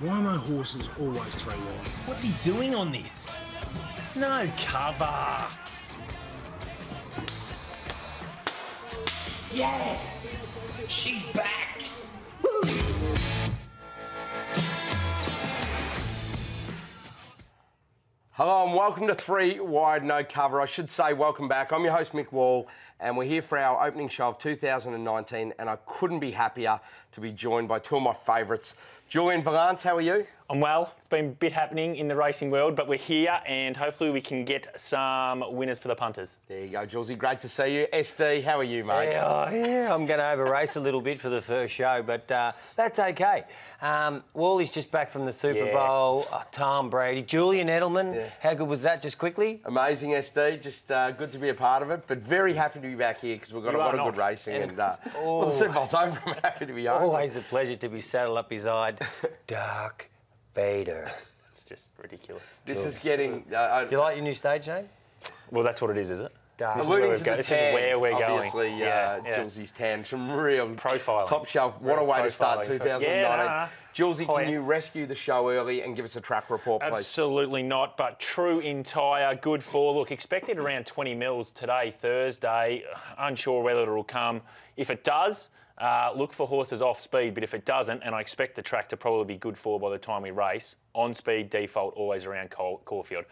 Why are my horses always three wide? What's he doing on this? No cover. Yes! She's back! Hello and welcome to Three Wide No Cover. I should say welcome back. I'm your host Mick Wall and we're here for our opening show of 2019 and I couldn't be happier to be joined by two of my favourites. Julian Valance, how are you? I'm well. It's been a bit happening in the racing world, but we're here and hopefully we can get some winners for the punters. There you go, Julesy. Great to see you. SD, how are you, mate? Yeah, oh, yeah, I'm going to over race a little bit for the first show, but uh, that's okay. Um, Wally's just back from the Super Yeah. Bowl. Oh, Tom Brady, Julian Edelman. Yeah. How good was that? Just quickly. Amazing, SD. Just uh, good to be a part of it, but very happy to be back here because we've got You a lot are of good racing. And And, uh, well, the Super Bowl's over. I'm happy to be home. Always a pleasure to be saddled up beside Dark Vader. It's just ridiculous. This is getting. Uh, You like your new stage name? Well, that's what it is, is it? Dark. This is where Alluding we've to go- the this tan, is where we're going. obviously, Yeah, uh, yeah. Julesy's tan, some real Profiling. top shelf. What a way to start profiling. 2019. Yeah, nah. Julesy, can end. you rescue the show early and give us a track report, please? Absolutely not, but true entire, good for. Look, expected around 20 mils today, Thursday. Unsure whether it'll come. If it does, uh, look for horses off speed, but if it doesn't, and I expect the track to probably be good for by the time we race, on speed default always around Caulfield.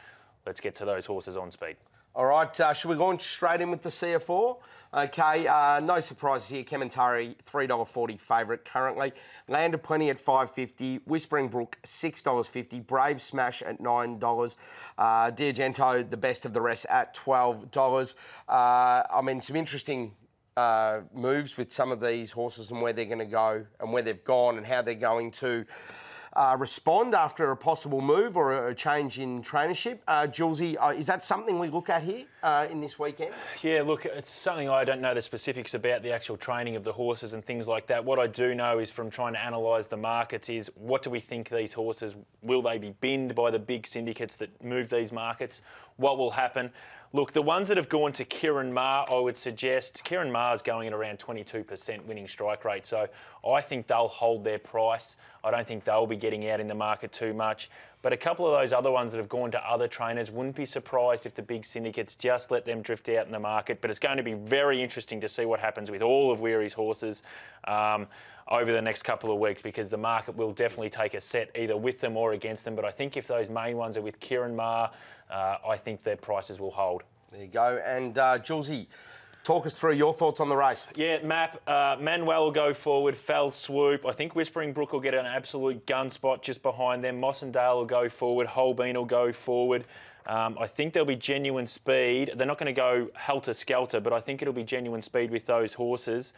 Let's get to those horses on speed. All right, uh, should we launch straight in with the CF4? Okay, uh, no surprises here. Kementari, $3.40 favourite currently. Landed Plenty at $5.50. Whispering Brook, $6.50. Brave Smash at $9. Uh, the best of the rest, at $12. Uh, I mean, some interesting uh, moves with some of these horses and where they're going to go and where they've gone and how they're going to uh, respond after a possible move or a, change in trainership. Uh, Julesy, uh, is that something we look at here uh, in this weekend? Yeah, look, it's something I don't know the specifics about the actual training of the horses and things like that. What I do know is from trying to analyse the markets is what do we think these horses will they be binned by the big syndicates that move these markets? What will happen? Look, the ones that have gone to Ciaron Maher, I would suggest Kieran is going at around 22% winning strike rate. So I think they'll hold their price. I don't think they'll be getting out in the market too much. But a couple of those other ones that have gone to other trainers wouldn't be surprised if the big syndicates just let them drift out in the market. But it's going to be very interesting to see what happens with all of Weir's horses um, over the next couple of weeks because the market will definitely take a set either with them or against them. But I think if those main ones are with Ciaron Maher, uh, I think their prices will hold. There you go. And uh, Julesy, talk us through your thoughts on the race. Yeah, map. Uh, Manuel will go forward. Fell swoop. I think Whispering Brook will get an absolute gun spot just behind them. Mossendale will go forward. Holbein will go forward. Um, I think there'll be genuine speed. They're not going to go helter skelter, but I think it'll be genuine speed with those horses.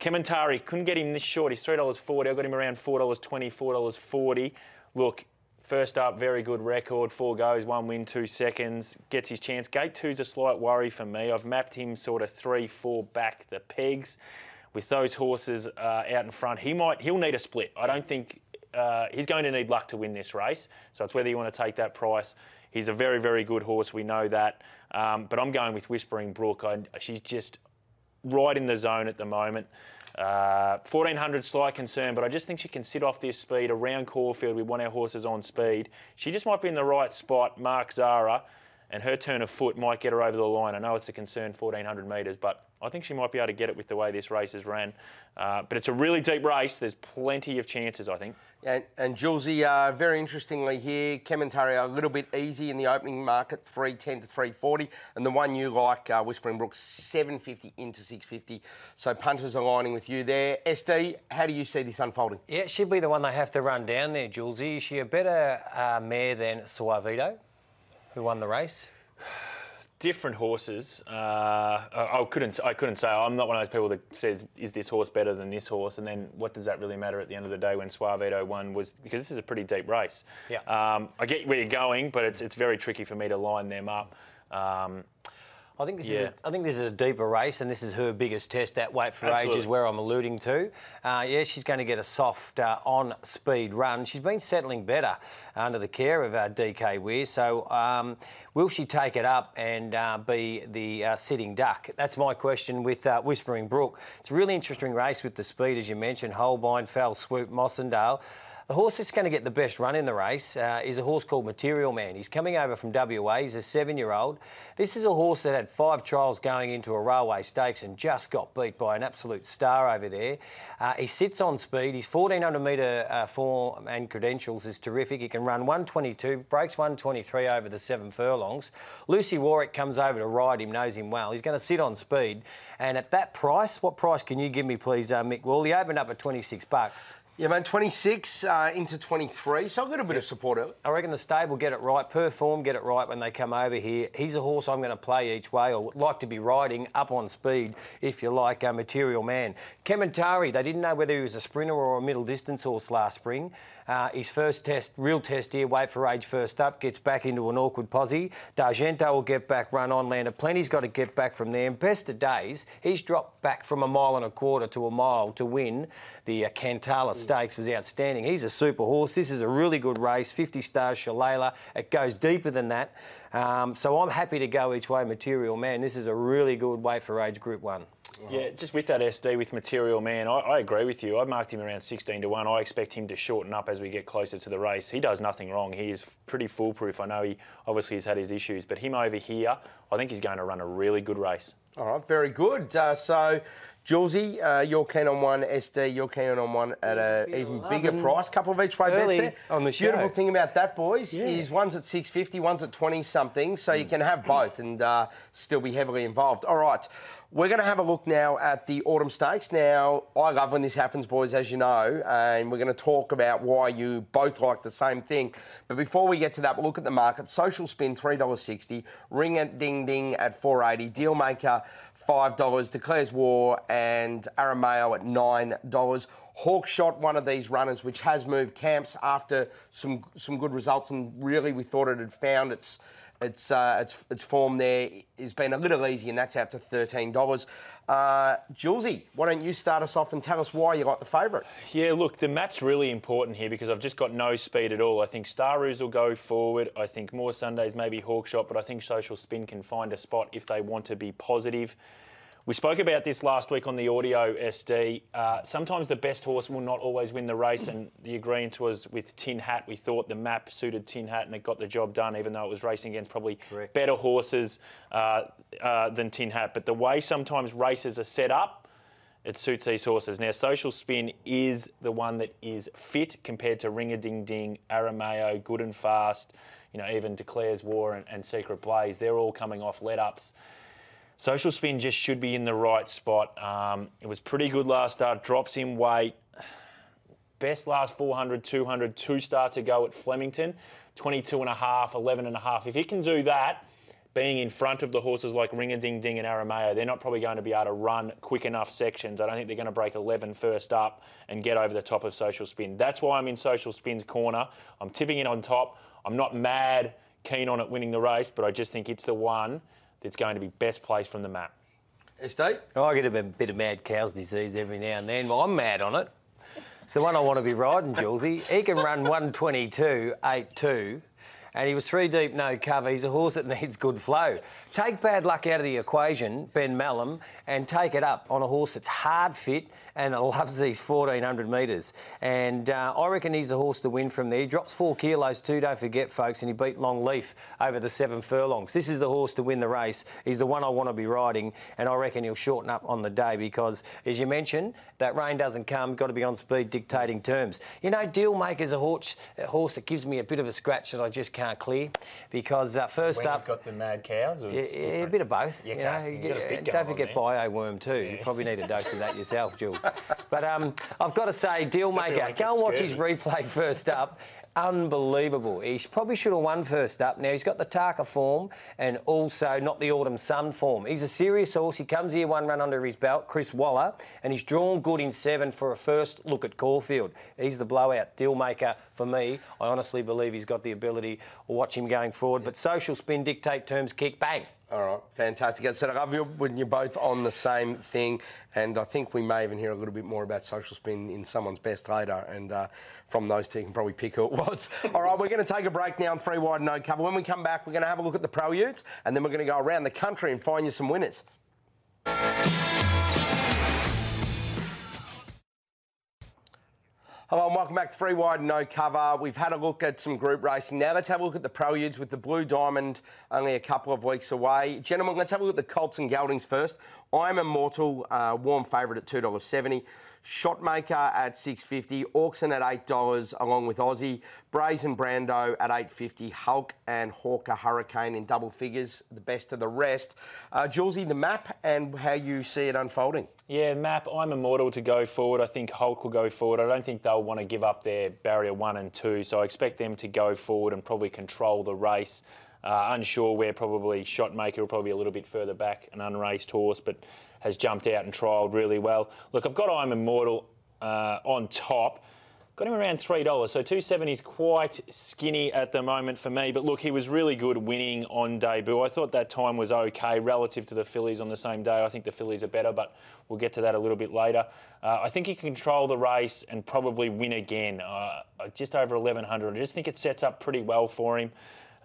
Kementari couldn't get him this short. He's three dollars forty. I got him around four dollars twenty, four dollars forty. Look, first up, very good record. Four goes, one win, two seconds. Gets his chance. Gate two's a slight worry for me. I've mapped him sort of three, four back the pegs. With those horses uh, out in front, he might he'll need a split. I don't think uh, he's going to need luck to win this race. So it's whether you want to take that price. He's a very, very good horse. We know that. Um, but I'm going with Whispering Brook. I, she's just right in the zone at the moment. Uh, 1400 slight concern, but I just think she can sit off this speed around Caulfield. We want our horses on speed. She just might be in the right spot. Mark Zahra and her turn of foot might get her over the line. I know it's a concern, 1400 metres, but I think she might be able to get it with the way this race is ran. Uh, but it's a really deep race. There's plenty of chances, I think. And, and Julesy, uh, very interestingly here, Kementari a little bit easy in the opening market, 310 to 340. And the one you like, uh, Whispering Brook, 750 into 650. So punters aligning with you there. SD, how do you see this unfolding? Yeah, she'd be the one they have to run down there, Julesy. Is she a better uh, mare than Suavito, who won the race? different horses. Uh, I I couldn't. I couldn't say. I'm not one of those people that says, "Is this horse better than this horse?" And then, what does that really matter at the end of the day when Suavito won? Was because this is a pretty deep race. Yeah. Um, I get where you're going, but it's it's very tricky for me to line them up. Um, I think this is a, I think this is a deeper race, and this is her biggest test. That weight for age Absolutely. is where I'm alluding to. Uh, yeah, she's going to get a soft uh, on-speed run. She's been settling better under the care of uh, DK Weir. So, um, will she take it up and uh, be the uh, sitting duck? That's my question with uh, Whispering Brook. It's a really interesting race with the speed, as you mentioned. Holbein, Fell, Swoop, Mossendale. The horse that's going to get the best run in the race uh, is a horse called Material Man. He's coming over from WA. He's a seven-year-old. This is a horse that had five trials going into a railway stakes and just got beat by an absolute star over there. Uh, he sits on speed. His 1400 metre uh, form and credentials is terrific. He can run 122, breaks 123 over the seven furlongs. Lucy Warwick comes over to ride him, knows him well. He's going to sit on speed. And at that price, what price can you give me, please, uh, Mick? Well, he opened up at 26 bucks. Yeah, man, 26 uh, into 23, so I've got a bit of support. I reckon the stable get it right, perform get it right when they come over here. He's a horse I'm going to play each way, or would like to be riding up on speed, if you like, a material man. Kementari, they didn't know whether he was a sprinter or a middle distance horse last spring. Uh, his first test, real test here, wait for age first up, gets back into an awkward posse. D'Argento will get back, run on, Lander. Plenty's got to get back from there. And best of days, he's dropped back from a mile and a quarter to a mile to win the uh, Cantala Stakes was outstanding. He's a super horse. This is a really good race. 50 stars Shalala. It goes deeper than that. Um, so I'm happy to go each way, Material Man. This is a really good way for age Group 1. Yeah, just with that SD with Material Man, I, I, agree with you. I marked him around 16 to 1. I expect him to shorten up as we get closer to the race. He does nothing wrong. He is pretty foolproof. I know he obviously has had his issues, but him over here, I think he's going to run a really good race. All right, very good. Uh, so, Julesy, uh, you're keen on one. SD, you're keen on one at an even bigger price. Couple of each way bets there. on the show. Beautiful thing about that, boys, yeah. is one's at 650, one's at 20 something, so mm. you can have both and uh, still be heavily involved. All right. We're going to have a look now at the Autumn Stakes. Now, I love when this happens, boys, as you know, and we're going to talk about why you both like the same thing. But before we get to that, we'll look at the market. Social Spin, $3.60. Ring a Ding Ding at $4.80. Dealmaker, $5. Declares War and Arameo at $9. Hawkshot, one of these runners, which has moved camps after some some good results, and really we thought it had found its its, uh, its, its form there has been a little easy, and that's out to $13. Uh, Julesy, why don't you start us off and tell us why you like the favourite? Yeah, look, the map's really important here because I've just got no speed at all. I think Star will go forward. I think more Sundays, maybe Hawkshot, but I think Social Spin can find a spot if they want to be positive. We spoke about this last week on the audio SD. Uh, sometimes the best horse will not always win the race, and the agreement was with Tin Hat. We thought the map suited Tin Hat and it got the job done, even though it was racing against probably Correct. better horses uh, uh, than Tin Hat. But the way sometimes races are set up, it suits these horses. Now, Social Spin is the one that is fit compared to Ring a Ding Ding, Arameo, Good and Fast, you know, even Declares War and, and Secret Blaze. They're all coming off let ups. Social spin just should be in the right spot. Um, it was pretty good last start, drops in weight. Best last 400, 200, two starts ago at Flemington, 22 and a half, 11 and a half. If he can do that, being in front of the horses like Ring a Ding Ding and Aramayo, they're not probably going to be able to run quick enough sections. I don't think they're going to break 11 first up and get over the top of Social Spin. That's why I'm in Social Spin's corner. I'm tipping it on top. I'm not mad keen on it winning the race, but I just think it's the one that's going to be best placed from the map. Estate? Oh, I get a bit of mad cow's disease every now and then. Well, I'm mad on it. It's the one I want to be riding, Julesy. He can run 122, 8-2, and he was three deep, no cover. He's a horse that needs good flow. Take bad luck out of the equation, Ben Melham, and take it up on a horse that's hard fit and loves these 1400 metres. And uh, I reckon he's a horse to win from there. He drops four kilos too, don't forget, folks, and he beat Longleaf over the seven furlongs. This is the horse to win the race. He's the one I want to be riding, and I reckon he'll shorten up on the day because, as you mentioned, that rain doesn't come, got to be on speed dictating terms. You know, Dealmaker's a horse, a horse that gives me a bit of a scratch that I just can't clear because uh, first when up. You've got the mad cows? Or yeah, a bit of both. You, know, you get, don't forget Bioworm too. Yeah. You probably need a dose of that yourself, Jules. But um, I've got to say, Dealmaker, go and watch his replay first up unbelievable. He probably should have won first up. Now, he's got the Tarka form and also not the Autumn Sun form. He's a serious horse. He comes here one run under his belt, Chris Waller, and he's drawn good in seven for a first look at Caulfield. He's the blowout deal maker for me. I honestly believe he's got the ability. We'll watch him going forward. But social spin, dictate terms, kick, bang. All right, fantastic. I said I love you when you're both on the same thing, and I think we may even hear a little bit more about social spin in someone's best later. And uh, from those two, you can probably pick who it was. All right, we're going to take a break now on three wide no cover. When we come back, we're going to have a look at the Preludes, and then we're going to go around the country and find you some winners. Hello and welcome back to Three Wide No Cover. We've had a look at some group racing. Now let's have a look at the preludes with the Blue Diamond only a couple of weeks away. Gentlemen, let's have a look at the Colts and Geldings first. I'm Immortal, uh, warm favourite at $2.70. Shotmaker at 650, Auction at $8 along with Aussie, Brazen Brando at 850, Hulk and Hawker Hurricane in double figures, the best of the rest. Uh, Julesy, the map and how you see it unfolding. Yeah, map. I'm immortal to go forward. I think Hulk will go forward. I don't think they'll want to give up their barrier one and two, so I expect them to go forward and probably control the race. Uh, unsure where probably Shotmaker will probably be a little bit further back, an unraced horse, but has jumped out and trialled really well. Look, I've got I'm Immortal uh, on top. Got him around three dollars, so two seventy is quite skinny at the moment for me. But look, he was really good winning on debut. I thought that time was okay relative to the fillies on the same day. I think the fillies are better, but we'll get to that a little bit later. Uh, I think he can control the race and probably win again, uh, just over eleven hundred. I just think it sets up pretty well for him.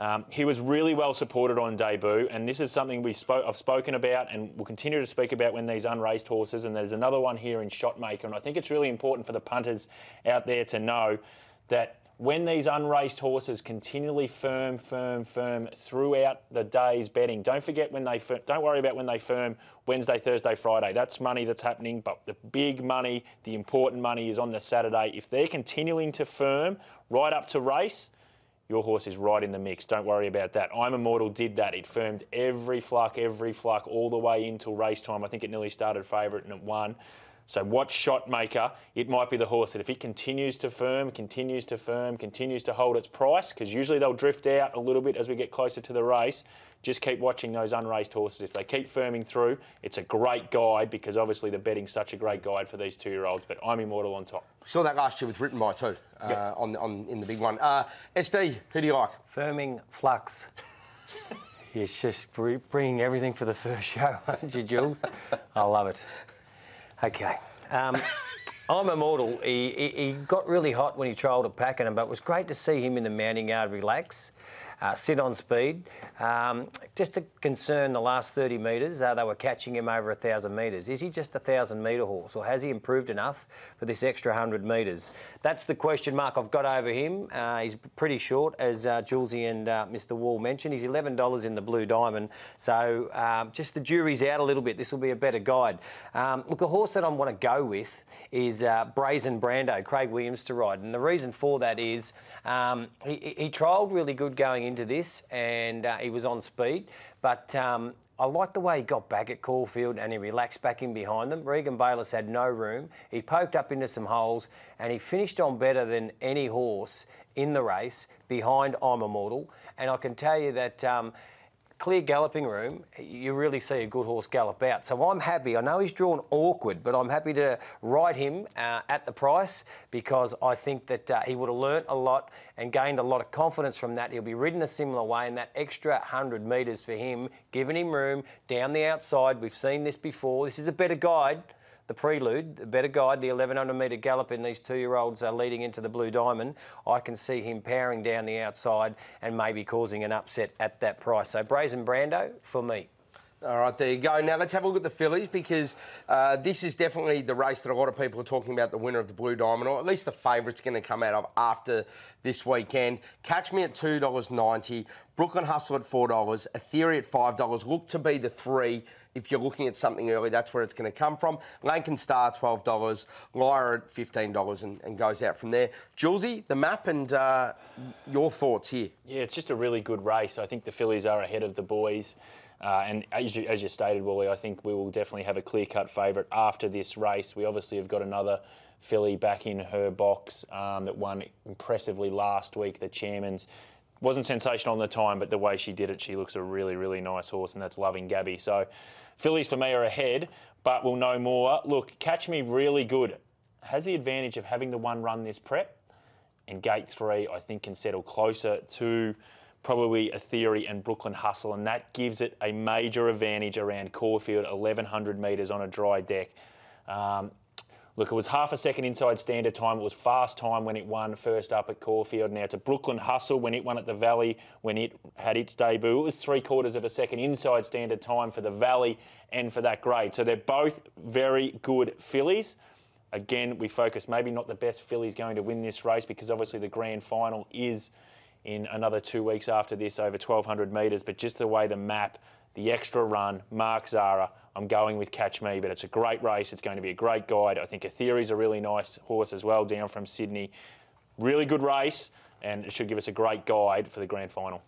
Um, he was really well supported on debut, and this is something we spoke, I've spoken about and will continue to speak about when these unraced horses. And there's another one here in Shotmaker, and I think it's really important for the punters out there to know that when these unraced horses continually firm, firm, firm throughout the day's betting, don't forget when they don't worry about when they firm Wednesday, Thursday, Friday. That's money that's happening, but the big money, the important money is on the Saturday. If they're continuing to firm right up to race, your horse is right in the mix. Don't worry about that. I'm Immortal did that. It firmed every fluck, every fluck, all the way into race time. I think it nearly started favourite and it won. So watch Shotmaker. It might be the horse that if it continues to firm, continues to firm, continues to hold its price, because usually they'll drift out a little bit as we get closer to the race. Just keep watching those unraced horses. If they keep firming through, it's a great guide because obviously the betting's such a great guide for these two-year-olds. But I'm immortal on top. Saw that last year with Written by too uh, yep. on, on in the big one. Uh, SD, who do you like? Firming Flux. It's just bringing everything for the first show, aren't you, Jules? I love it. Okay. Um, I'm immortal. He, he, he, got really hot when he trialled at Pakenham, but it was great to see him in the mounting yard relax uh, sit on speed. Um, just a concern the last 30 metres, uh, they were catching him over 1,000 metres. Is he just a 1,000 metre horse or has he improved enough for this extra 100 metres? That's the question mark I've got over him. Uh, he's pretty short, as uh, Julesy and uh, Mr Wall mentioned. He's $11 in the Blue Diamond. So um, just the jury's out a little bit. This will be a better guide. Um, look, a horse that I want to go with is uh, Brazen Brando, Craig Williams to ride. And the reason for that is um, he, he trialled really good going into this and uh, he was on speed, but um, I like the way he got back at Caulfield and he relaxed back in behind them. Regan Bayliss had no room. He poked up into some holes and he finished on better than any horse in the race behind I'm Immortal. And I can tell you that um, clear galloping room, you really see a good horse gallop out. So I'm happy. I know he's drawn awkward, but I'm happy to ride him uh, at the price because I think that uh, he would have learnt a lot and gained a lot of confidence from that. He'll be ridden a similar way, and that extra 100 metres for him, giving him room down the outside. We've seen this before. This is a better guide the prelude, the better guide, the 1100 metre gallop in these two year olds are leading into the Blue Diamond. I can see him powering down the outside and maybe causing an upset at that price. So Brazen Brando for me. All right, there you go. Now let's have a look at the fillies because uh, this is definitely the race that a lot of people are talking about the winner of the Blue Diamond, or at least the favourite's going to come out of after this weekend. Catch me at $2.90, Brooklyn Hustle at $4, Ethereal at $5. Look to be the three if you're looking at something early, that's where it's going to come from. Lankan Star, $12. Lyra at $15 and, and goes out from there. Julesy, the map and uh, your thoughts here. Yeah, it's just a really good race. I think the fillies are ahead of the boys. Uh, and as you, as you stated, Wally, I think we will definitely have a clear cut favourite after this race. We obviously have got another filly back in her box um, that won impressively last week, the chairman's wasn't sensational on the time, but the way she did it, she looks a really, really nice horse, and that's Loving Gabby. So, fillies for me are ahead, but we'll know more. Look, Catch Me really good. Has the advantage of having the one run this prep, and gate three, I think, can settle closer to probably a theory and Brooklyn Hustle, and that gives it a major advantage around Caulfield, 1100 metres on a dry deck. Um, Look, it was half a second inside standard time. It was fast time when it won first up at Caulfield. Now it's a Brooklyn hustle when it won at the Valley when it had its debut. It was three quarters of a second inside standard time for the Valley and for that grade. So they're both very good fillies. Again, we focus maybe not the best fillies going to win this race because obviously the grand final is in another two weeks after this over 1200 metres, but just the way the map, the extra run, Mark Zahra, I'm going with Catch Me, but it's a great race. It's going to be a great guide. I think Ethereal's a really nice horse as well, down from Sydney. Really good race, and it should give us a great guide for the grand final.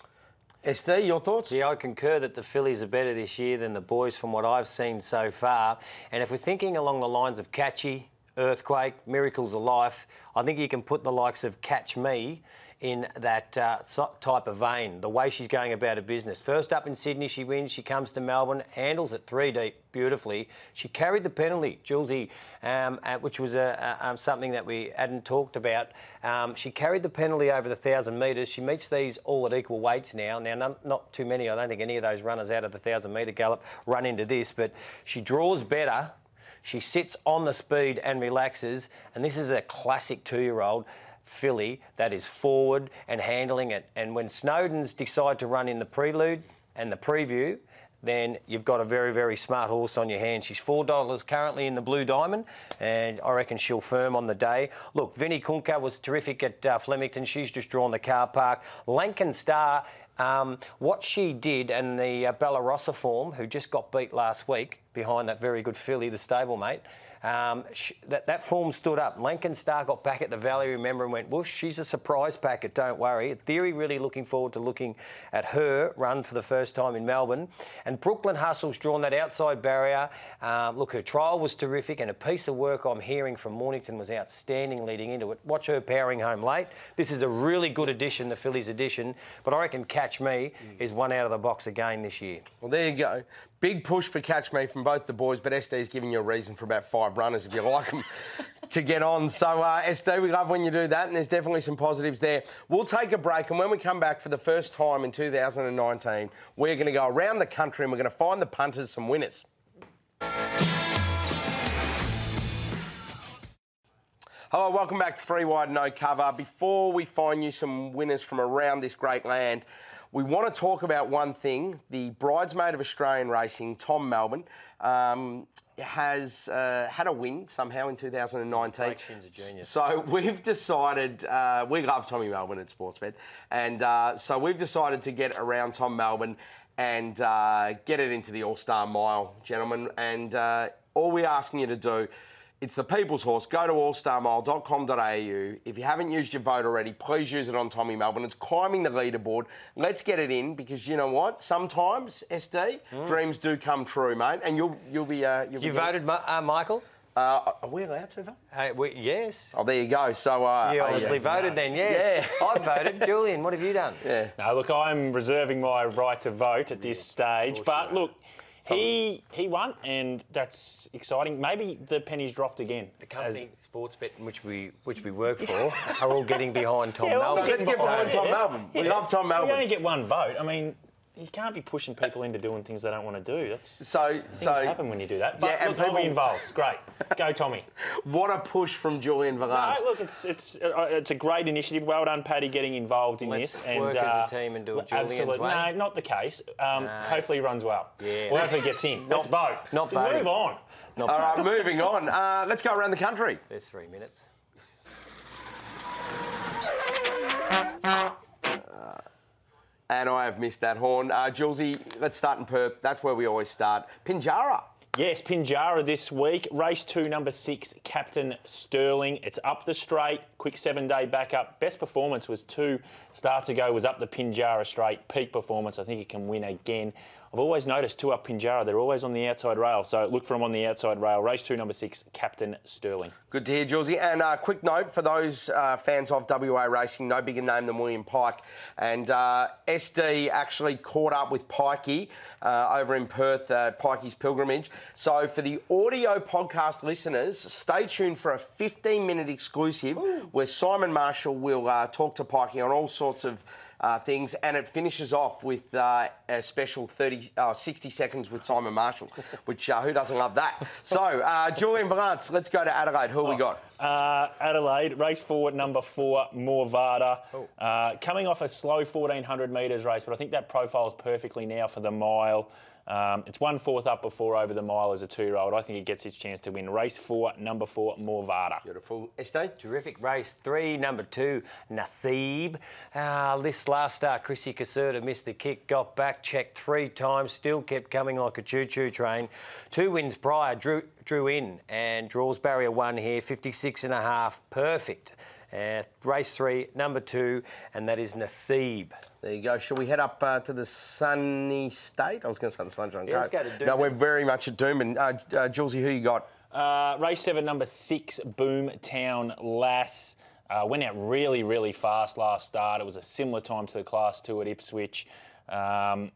SD, your thoughts? Yeah, I concur that the fillies are better this year than the boys from what I've seen so far. And if we're thinking along the lines of Catchy, Earthquake, Miracles of Life, I think you can put the likes of Catch Me in that uh, type of vein, the way she's going about her business. First up in Sydney, she wins. She comes to Melbourne, handles it three deep beautifully. She carried the penalty, Julesy, um, which was a, a, um, something that we hadn't talked about. Um, she carried the penalty over the 1,000 metres. She meets these all at equal weights now. Now, none, not too many. I don't think any of those runners out of the 1,000 metre gallop run into this, but she draws better. She sits on the speed and relaxes, and this is a classic two-year-old filly that is forward and handling it. And when Snowdens decide to run in the prelude and the preview, then you've got a very, very smart horse on your hands. She's $4 currently in the Blue Diamond, and I reckon she'll firm on the day. Look, Vinnie Kunka was terrific at uh, Flemington. She's just drawn the car park. Lankan Star, um, what she did, and the uh, Bella Rossa form, who just got beat last week behind that very good filly, the stablemate, um, that, that form stood up. Lankan Star got back at the Valley, remember, and went, Bush, she's a surprise packet, don't worry. Theory really looking forward to looking at her run for the first time in Melbourne. And Brooklyn Hustle's drawn that outside barrier. Um, look, her trial was terrific, and a piece of work I'm hearing from Mornington was outstanding leading into it. Watch her powering home late. This is a really good addition, the fillies addition, but I reckon Catch Me is one out of the box again this year. Well, there you go. Big push for Catch Me from both the boys, but SD's giving you a reason for about five runners if you like them to get on. So, uh, SD, we love when you do that, and there's definitely some positives there. We'll take a break, and when we come back for the first time in 2019, we're going to go around the country and we're going to find the punters some winners. Hello, welcome back to Three Wide No Cover. Before we find you some winners from around this great land, we want to talk about one thing. The bridesmaid of Australian racing, Tom Melbourne, um, has uh, had a win somehow in 2019. So we've decided, uh, we love Tommy Melbourne at Sportsbet, and uh, so we've decided to get around Tom Melbourne and uh, get it into the All Star Mile, gentlemen. And uh, all we're asking you to do it's the people's horse. Go to allstarmile.com.au. If you haven't used your vote already, please use it on Tommy Melbourne. It's climbing the leaderboard. Let's get it in because you know what? Sometimes SD mm. dreams do come true, mate. And you'll you'll be. Uh, you'll you be voted, uh, Michael. Uh, are we allowed to vote? Hey, we, yes. Oh, there you go. So uh, you obviously yeah, voted then, yes. Yeah. I voted. Julian, what have you done? Yeah. No, look, I'm reserving my right to vote at this stage. But look, he he won, and that's exciting. Maybe the pennies dropped again. The company as... Sportsbet, which we which we work for, are all getting behind Tom yeah, Melbourne. Let's get behind Tom Melbourne. We love Tom Melbourne. We only get one vote. I mean, you can't be pushing people into doing things they don't want to do. That's so. Things so happen when you do that. But yeah, look, people... I'll involved. It's great. Go, Tommy. what a push from Julian Valance. No, look, it's it's uh, it's a great initiative. Well done, Paddy, getting involved in Let's this. And work uh, as a team and do it Julian's absolutely. way. No, not the case. Um, no. Hopefully, he runs well. Yeah. Well, hopefully, he gets in. Let's vote. Not vote. Move on. Not All right, moving on. Uh, let's go around the country. There's three minutes. And I have missed that horn. Uh, Julesy, let's start in Perth. That's where we always start. Pinjarra. Yes, Pinjarra this week. Race two, number six, Captain Sterling. It's up the straight, quick seven day backup. Best performance was two starts ago, was up the Pinjarra straight. Peak performance. I think it can win again. I've always noticed two up Pinjarra, they're always on the outside rail. So look for them on the outside rail. Race two, number six, Captain Sterling. Good to hear, Julesy. And a uh, quick note for those uh, fans of WA racing, no bigger name than William Pike. And uh, SD actually caught up with Pikey uh, over in Perth, uh, Pikey's pilgrimage. So for the audio podcast listeners, stay tuned for a 15 minute exclusive Ooh. where Simon Marshall will uh, talk to Pikey on all sorts of uh, things, and it finishes off with uh, a special 30, uh, 60 seconds with Simon Marshall, which uh, who doesn't love that? So, uh, Julian Valance, let's go to Adelaide. Who oh, we got? Uh, Adelaide, race forward number four, Morvada. Oh. coming off a slow 1400 metres race, but I think that profiles perfectly now for the mile. Um, it's one fourth up before over the mile as a two-year-old. I think it gets its chance to win. Race four, number four, Morvada. Beautiful. Estee? Terrific race. Three, number two, Nasib. Uh, this last start, Chrissy Caserta missed the kick, got back, checked three times, still kept coming like a choo-choo train. Two wins prior, drew, drew in and draws barrier one here, 56 and a half, perfect. Uh, race three, number two, and that is Nasib. There you go. Shall we head up uh, to the sunny state? I was going to say the Sunshine Yeah, let's Coast. go to No, Doomben. we're very much at Doomben. Uh, uh, Julesy, who you got? Uh, race seven, number six, Boomtown Lass. Uh, went out really, really fast last start. It was a similar time to the Class 2 at Ipswich. Um,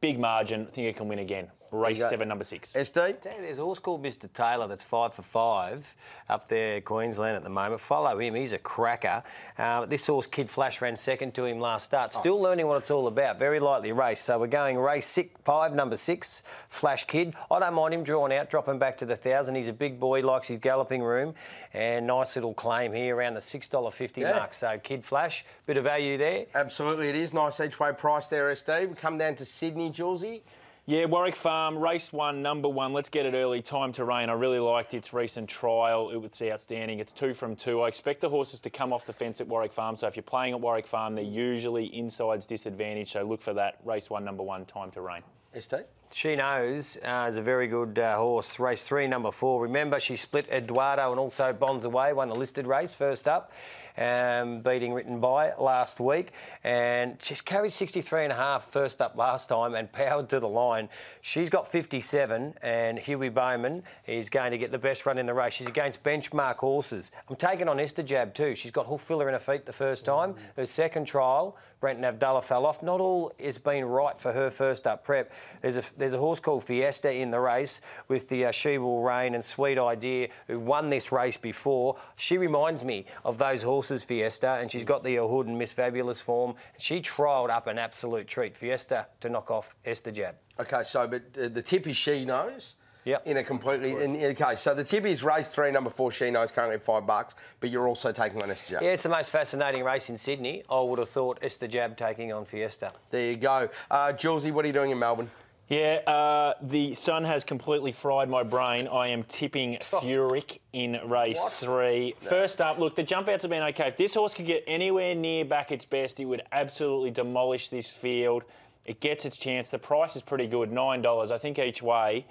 big margin. I think it can win again. Race seven, number six. Estee? There's a horse called Mr. Taylor that's five for five up there, Queensland at the moment. Follow him, he's a cracker. Uh, this horse, Kid Flash, ran second to him last start. Still learning what it's all about. Very lightly raced. So we're going race six, five, number six, Flash Kid. I don't mind him drawn out, dropping back to the thousand. He's a big boy, likes his galloping room. And nice little claim here around the $6.50 Yeah. mark. So Kid Flash, bit of value there. Absolutely, it is. Nice each way price there, SD. We come down to Sydney, Julesy. Yeah, Warwick Farm, race one, number one. Let's get it early. Time to rain. I really liked its recent trial. It was outstanding. It's two from two. I expect the horses to come off the fence at Warwick Farm. So if you're playing at Warwick Farm, they're usually inside's disadvantage. So look for that. Race one, number one, time to rain. Estate. She knows uh, is a very good uh, horse. Race three, number four. Remember, she split Eduardo and also Bonds Away, won the listed race first up, um, beating Written By last week. And she's carried 63 and a half first up last time and powered to the line. She's got 57, and Huey Bowman is going to get the best run in the race. She's against benchmark horses. I'm taking on Estijaab too. She's got hoof filler in her feet the first time. Her second trial, Brenton Avdulla fell off. Not all has been right for her first up prep. There's a there's a horse called Fiesta in the race with the uh, She Will Rain and Sweet Idea who won this race before. She reminds me of those horses, Fiesta, and she's got the Hood and Miss Fabulous form. She trialled up an absolute treat. Fiesta to knock off Estijaab. Okay, so but uh, the tip is she knows. Yep. In a completely in, okay, so the tip is race three, number four. She knows currently five bucks, but you're also taking on SJ. Yeah, it's the most fascinating race in Sydney. I would have thought Estijaab taking on Fiesta. There you go, uh, Julesy. What are you doing in Melbourne? Yeah, uh, the sun has completely fried my brain. I am tipping Furyk in race three. First up, look, the jump outs have been okay. If this horse could get anywhere near back its best, it would absolutely demolish this field. It gets its chance. The price is pretty good, $9, I think, each way.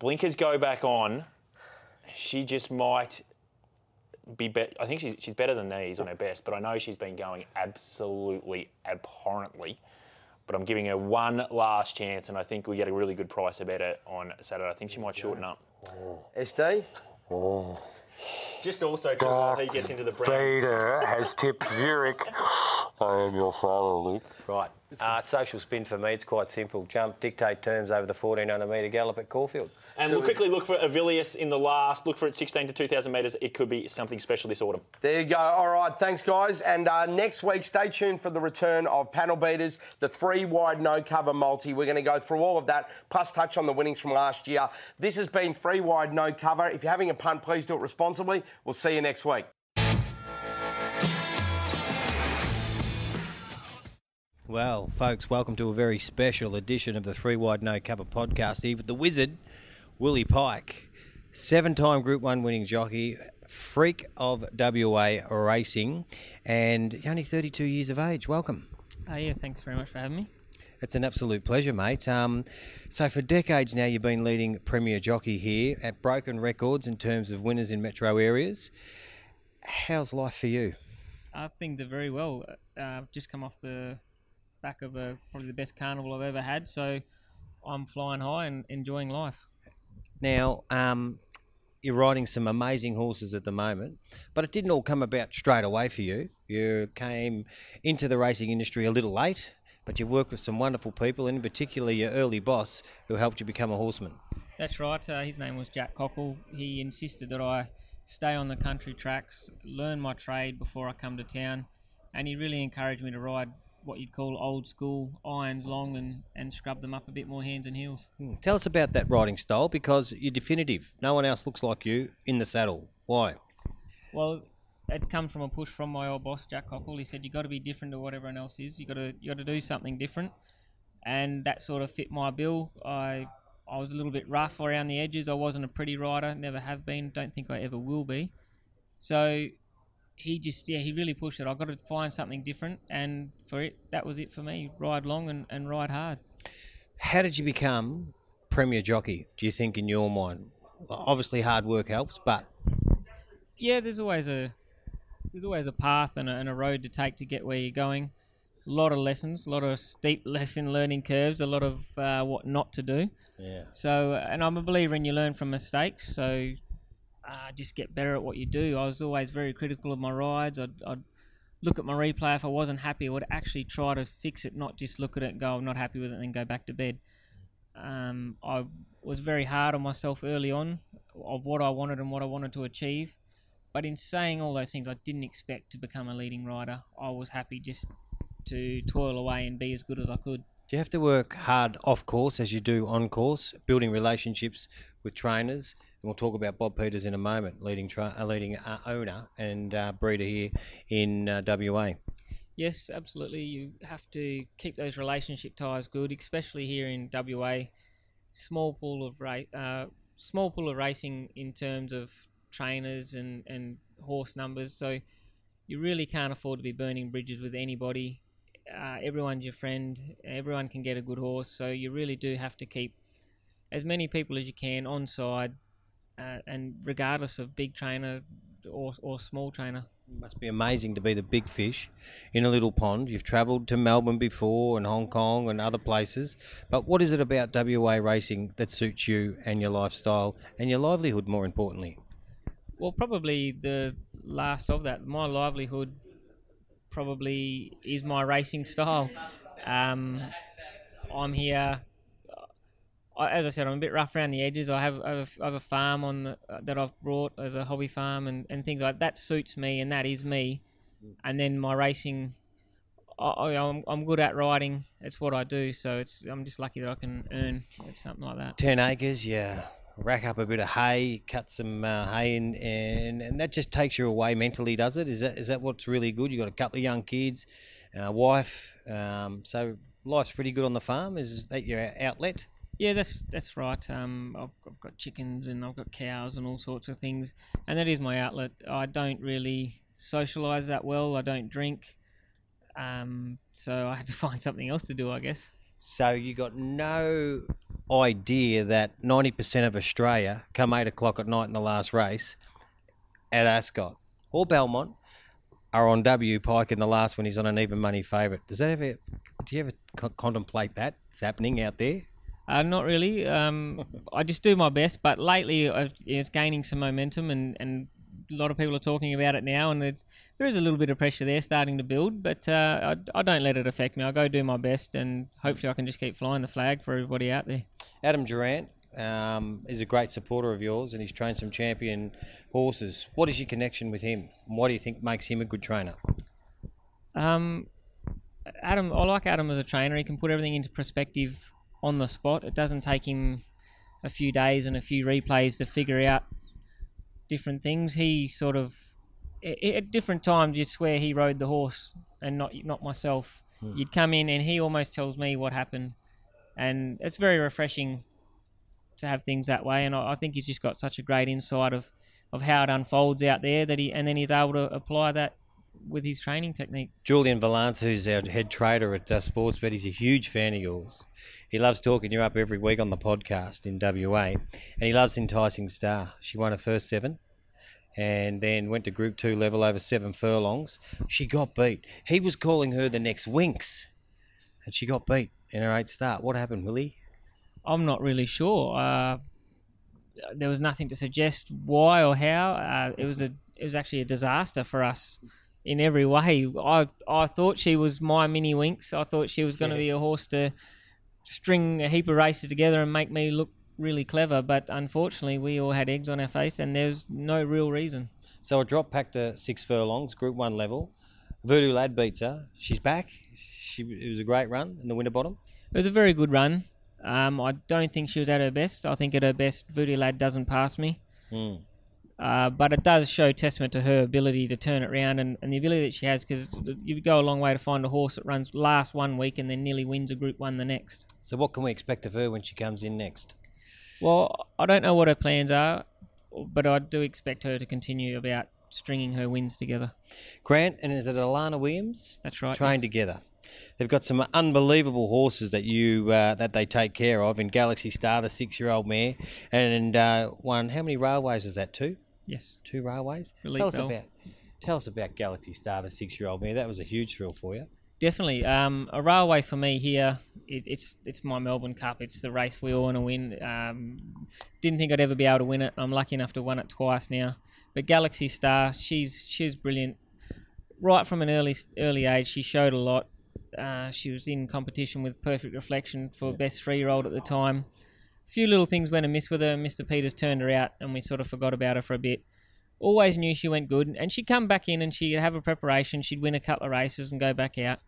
Blinkers go back on. She just might be better. I think she's, she's better than these on her best, but I know she's been going absolutely abhorrently but I'm giving her one last chance, and I think we get a really good price about it on Saturday. I think she might shorten up. SD. Just also to he gets into the brand. Vader has tipped Zurich. I am your father, Luke. Right. Uh, social spin for me, it's quite simple. Jump, dictate terms over the 1400 metre gallop at Caulfield. And we'll quickly look for Avilius in the last. Look for it 16 to 2,000 metres. It could be something special this autumn. There you go. All right, thanks, guys. And uh, next week, stay tuned for the return of panel beaters, the three wide no cover multi. We're going to go through all of that, plus touch on the winnings from last year. This has been three wide no cover. If you're having a punt, please do it responsibly. We'll see you next week. Well, folks, welcome to a very special edition of the Three Wide No Cover podcast here with the wizard, Willie Pike, seven time Group 1 winning jockey, freak of WA racing, and only 32 years of age. Welcome. Uh, yeah, thanks very much for having me. It's an absolute pleasure, mate. Um, so, for decades now, you've been leading Premier Jockey here at broken records in terms of winners in metro areas. How's life for you? Uh, things are very well. Uh, I've just come off the back of a, probably the best carnival I've ever had, so I'm flying high and enjoying life. Now, um, you're riding some amazing horses at the moment, but it didn't all come about straight away for you. You came into the racing industry a little late, but you worked with some wonderful people, and in particular your early boss, who helped you become a horseman. That's right. Uh, his name was Jack Cockle. He insisted that I stay on the country tracks, learn my trade before I come to town, and he really encouraged me to ride what you'd call old school irons long and, and scrub them up a bit more hands and heels. Hmm. Tell us about that riding style because you're definitive. No one else looks like you in the saddle. Why? Well, it comes from a push from my old boss, Jack Cockle. He said you've got to be different to what everyone else is. You've got to you've got to do something different. and that sort of fit my bill. I I was a little bit rough around the edges. I wasn't a pretty rider, never have been. Don't think I ever will be. So he just yeah he really pushed it. I got to find something different, and for it that was it for me. Ride long and, and ride hard. How did you become premier jockey? Do you think in your mind? Well, obviously, hard work helps, but Yeah, there's always a there's always a path and a, and a road to take to get where you're going. A lot of lessons, a lot of steep lesson learning curves, a lot of uh, what not to do. yeah, So, and I'm a believer in you learn from mistakes. So, uh, just get better at what you do. I was always very critical of my rides. I'd, I'd look at my replay if I wasn't happy. I would actually try to fix it, not just look at it and go, I'm not happy with it, and then go back to bed. Um, I was very hard on myself early on of what I wanted and what I wanted to achieve. But in saying all those things, I didn't expect to become a leading rider. I was happy just to toil away and be as good as I could. do you have to work hard off course as you do on course, building relationships with trainers? We'll talk about Bob Peters in a moment, leading tra- uh, leading uh, owner and uh, breeder here in uh, WA. Yes, absolutely. You have to keep those relationship ties good, especially here in WA. Small pool of ra- uh, small pool of racing in terms of trainers and, and horse numbers. So you really can't afford to be burning bridges with anybody. Uh, everyone's your friend. Everyone can get a good horse. So you really do have to keep as many people as you can on side, uh, and regardless of big trainer or or small trainer. It must be amazing to be the big fish in a little pond. You've travelled to Melbourne before and Hong Kong and other places. But what is it about WA racing that suits you and your lifestyle and your livelihood, more importantly? Well, probably the last of that. My livelihood probably is my racing style. Um, I'm here. I, as I said, I'm a bit rough around the edges. I have, I have, I have a farm on the, uh, that I've brought as a hobby farm and, and things like that. Suits me, and that is me. And then my racing, I, I, I'm, I'm good at riding. It's what I do. So it's I'm just lucky that I can earn something like that. 10 acres, yeah. Rack up a bit of hay, cut some uh, hay, in, and and that just takes you away mentally, does it? Is that is that what's really good? You have got a couple of young kids, a wife, um, so life's pretty good on the farm. Is that your outlet? Yeah, that's that's right. Um, I've, I've got chickens and I've got cows and all sorts of things, and that is my outlet. I don't really socialise that well. I don't drink, um, so I had to find something else to do, I guess. So you got no idea that ninety percent of Australia, come eight o'clock at night in the last race, at Ascot or Belmont, are on W Pike in the last when he's on an even money favourite. Does that ever? Do you ever co- contemplate that it's happening out there? Uh, not really. Um, I just do my best, but lately I've, it's gaining some momentum, and, and a lot of people are talking about it now, and there's there is a little bit of pressure there starting to build, but uh, I, I don't let it affect me. I go do my best, and hopefully I can just keep flying the flag for everybody out there. Adam Durrant um, is a great supporter of yours, and he's trained some champion horses. What is your connection with him? And why do you think makes him a good trainer? Um, Adam, I like Adam as a trainer. He can put everything into perspective on the spot. It doesn't take him a few days and a few replays to figure out different things. He sort of at different times you'd swear he rode the horse and not not myself. Hmm. You'd come in and he almost tells me what happened, and it's very refreshing to have things that way. And I, I think he's just got such a great insight of of how it unfolds out there that he and then he's able to apply that with his training technique. Julian Valance, who's our head trader at uh, Sportsbet, he's a huge fan of yours. He loves talking you up every week on the podcast in WA, and he loves Enticing Star. She won her first seven, and then went to Group Two level over seven furlongs. She got beat. He was calling her the next Winx, and she got beat in her eighth start. What happened, Willie? I'm not really sure. Uh, there was nothing to suggest why or how. Uh, it was a it was actually a disaster for us in every way. I I thought she was my mini Winx. I thought she was going to be a horse to string a heap of races together and make me look really clever. But unfortunately, we all had eggs on our face, and there's no real reason. So a drop pack to six furlongs, Group One level. Voodoo Lad beats her. She's back. She it was a great run in the Winterbottom. It was a very good run. Um, I don't think she was at her best. I think at her best, Voodoo Lad doesn't pass me. Hmm. Uh, but it does show testament to her ability to turn it around and, and the ability that she has because you go a long way to find a horse that runs last one week and then nearly wins a Group One the next. So what can we expect of her when she comes in next? Well, I don't know what her plans are, but I do expect her to continue about stringing her wins together. Grant and is it Alana Williams? That's right. Trained yes. together. They've got some unbelievable horses that you uh, that they take care of in Galaxy Star, the six-year-old mare, and uh, one. How many railways is that? Two. Yes. Two railways. Elite tell us Bell. about. Tell us about Galaxy Star, the six-year-old mare. That was a huge thrill for you. Definitely. Um, a railway for me here. It, it's it's my Melbourne Cup. It's the race we all want to win. Um, didn't think I'd ever be able to win it. I'm lucky enough to win it twice now. But Galaxy Star, she's she's brilliant. Right from an early early age, she showed a lot. Uh, she was in competition with Perfect Reflection for best three year old at the time. A few little things went amiss with her. Mr. Peters turned her out, and we sort of forgot about her for a bit. Always knew she went good, and she'd come back in and she'd have a preparation. She'd win a couple of races and go back out.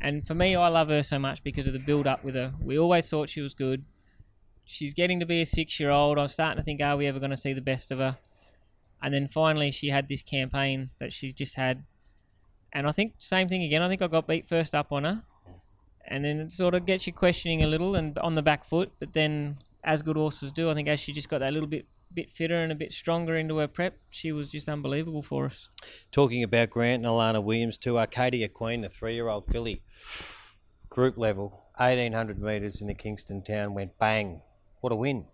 And for me, I love her so much because of the build up with her. We always thought she was good. She's getting to be a six year old. I was starting to think, are we ever going to see the best of her? And then finally, she had this campaign that she just had. And I think, same thing again. I think I got beat first up on her. And then it sort of gets you questioning a little and on the back foot. But then, as good horses do, I think as she just got that little bit bit fitter and a bit stronger into her prep, she was just unbelievable for us. Talking about Grant and Alana Williams to Arcadia Queen, the three-year-old filly, group level, 1800 metres in the Kingston town, went bang. What a win!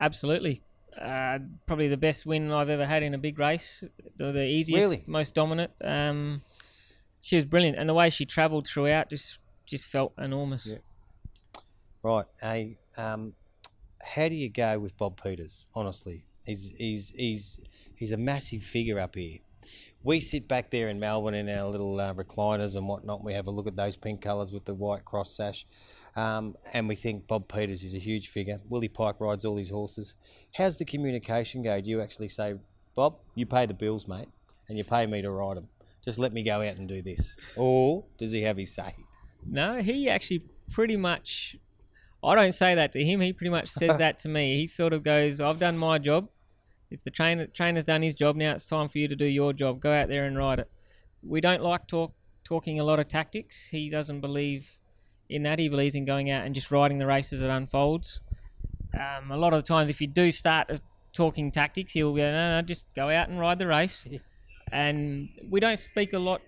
Absolutely. Uh, probably the best win I've ever had in a big race. The, the easiest, Really? most dominant. Um, she was brilliant, and the way she travelled throughout just just felt enormous. Right. Hey, um, how do you go with Bob Peters? Honestly, he's he's he's he's a massive figure up here. We sit back there in Melbourne in our little uh, recliners and whatnot. We have a look at those pink colours with the white cross sash, um, and we think Bob Peters is a huge figure. Willie Pike rides all his horses. How's the communication go? Do you actually say, Bob, you pay the bills, mate, and you pay me to ride them? Just let me go out and do this. Or does he have his say? No, he actually pretty much. I don't say that to him. He pretty much says that to me. He sort of goes, "I've done my job. If the trainer trainer's done his job, now it's time for you to do your job. Go out there and ride it." We don't like talk talking a lot of tactics. He doesn't believe in that. He believes in going out and just riding the race as it unfolds. Um, a lot of the times, if you do start uh, talking tactics, he'll go, "No, no, just go out and ride the race." And we don't speak a lot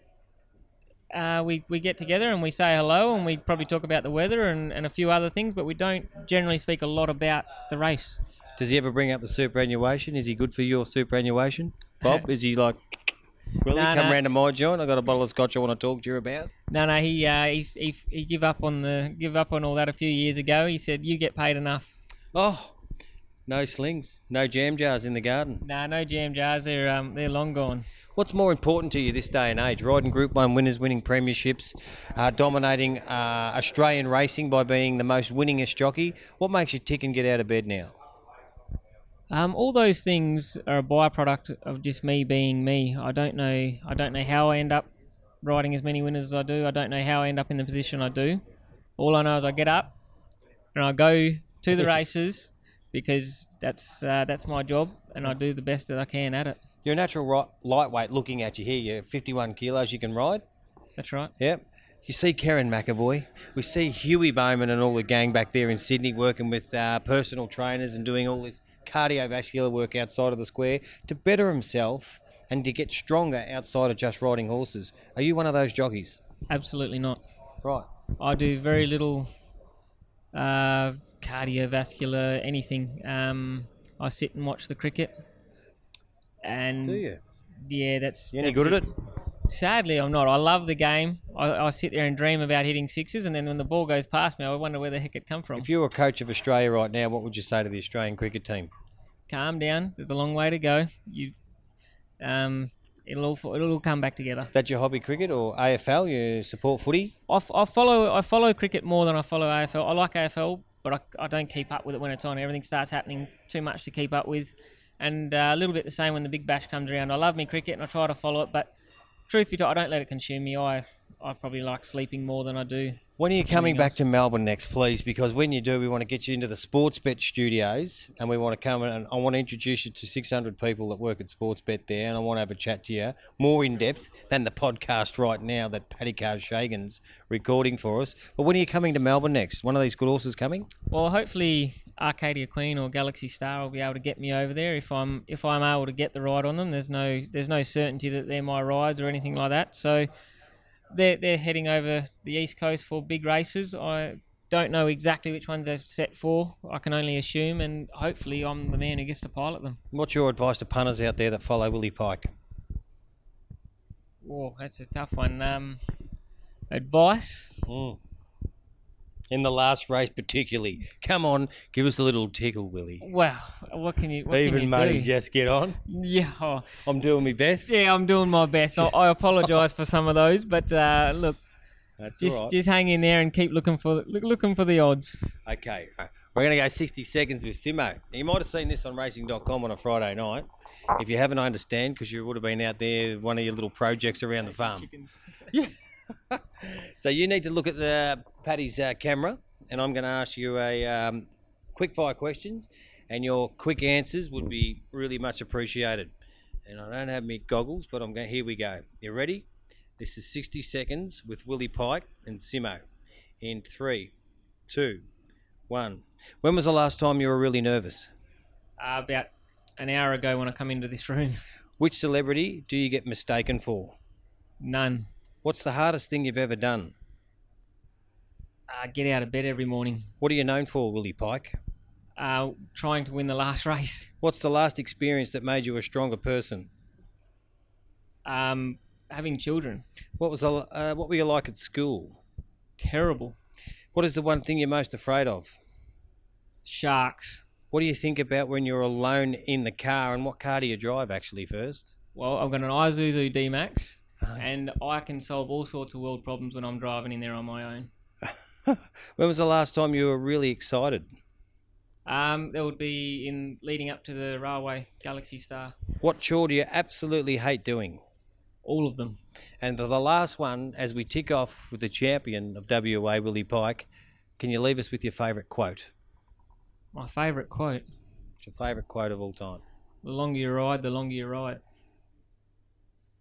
uh, we, we get together and we say hello and we probably talk about the weather and, and a few other things, but we don't generally speak a lot about the race. Does he ever bring up the superannuation? Is he good for your superannuation, Bob? Is he like, really No, come no. round to my joint? I got a bottle of scotch I want to talk to you about. No, no, he uh, he's, he he give up on the give up on all that a few years ago. He said, "You get paid enough." Oh, no slings, no jam jars in the garden. Nah, no jam jars. They're um they're long gone. What's more important to you this day and age? Riding Group One winners, winning premierships, uh, dominating uh, Australian racing by being the most winningest jockey. What makes you tick and get out of bed now? Um, all those things are a byproduct of just me being me. I don't know. I don't know how I end up riding as many winners as I do. I don't know how I end up in the position I do. All I know is I get up and I go to the Yes. races because that's uh, that's my job, and I do the best that I can at it. You're a natural ri- lightweight. Looking at you here, you're 51 kilos. You can ride. That's right. Yep. You see Kerrin McEvoy. We see Huey Bowman and all the gang back there in Sydney working with uh, personal trainers and doing all this cardiovascular work outside of the square to better himself and to get stronger outside of just riding horses. Are you one of those jockeys? Absolutely not. Right. I do very little uh, cardiovascular anything. Um, I sit and watch the cricket. And Do you? Yeah, that's. You any good at it? Sadly, I'm not. I love the game. I, I sit there and dream about hitting sixes, and then when the ball goes past me, I wonder where the heck it come from. If you were a coach of Australia right now, what would you say to the Australian cricket team? Calm down. There's a long way to go. You, um, it'll all it'll all come back together. Is that your hobby cricket or AFL? You support footy? I, f- I follow I follow cricket more than I follow AFL. I like AFL, but I, I don't keep up with it when it's on. Everything starts happening too much to keep up with, and uh, a little bit the same when the Big Bash comes around. I love me cricket and I try to follow it, but truth be told, I don't let it consume me. I I probably like sleeping more than I do. When are you coming back to Melbourne next, please? Because when you do, we want to get you into the Sportsbet studios, and we want to come and I want to introduce you to 600 people that work at Sportsbet there, and I want to have a chat to you more in depth than the podcast right now that Paddy Shagan's recording for us. But when are you coming to Melbourne next? One of these good horses coming? Well, hopefully Arcadia Queen or Galaxy Star will be able to get me over there if I'm if I'm able to get the ride on them. There's no there's no certainty that they're my rides or anything like that. So they're they're heading over the east coast for big races. I don't know exactly which ones they're set for. I can only assume, and hopefully I'm the man who gets to pilot them. What's your advice to punters out there that follow Willie Pike? Oh, that's a tough one. Um, advice. In the last race, particularly. Come on, give us a little tickle, Willie. Wow, what can you what can Even you money, do? just get on. Yeah. oh, I'm doing my best. Yeah, I'm doing my best. I, I apologise for some of those, but uh, look, That's just right. just hang in there and keep looking for look, looking for the odds. Okay, we're going to go 60 seconds with Simo. You might have seen this on racing.com on a Friday night. If you haven't, I understand because you would have been out there, one of your little projects around the farm. Yeah. so you need to look at the Paddy's uh, camera, and I'm going to ask you a um, quick fire questions, and your quick answers would be really much appreciated. And I don't have my goggles, but I'm going. Here we go. You ready? This is 60 seconds with Willie Pike and Simo. In three, two, one. When was the last time you were really nervous? Uh, about an hour ago when I come into this room, Which celebrity do you get mistaken for? none. What's the hardest thing you've ever done? Uh, get out of bed every morning, What are you known for, Willie Pike? uh, trying to win the last race. What's the last experience that made you a stronger person? Um, having children, What was the, uh, what were you like at school? terrible. What is the one thing you're most afraid of? Sharks. What do you think about when you're alone in the car, and what car do you drive actually first? Well, I've got an Isuzu D Max, and I can solve all sorts of world problems when I'm driving in there on my own. When was the last time you were really excited? Um, that would be in leading up to the railway Galaxy Star. What chore do you absolutely hate doing? All of them. And for the last one, as we tick off with the champion of WA, Willie Pike, can you leave us with your favourite quote? My favourite quote: What's your favourite quote of all time? "The longer you ride, the longer you ride."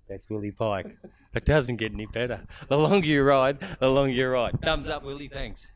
That's Willie Pike. It doesn't get any better. The longer you ride, the longer you ride. Thumbs up, Willie. Thanks.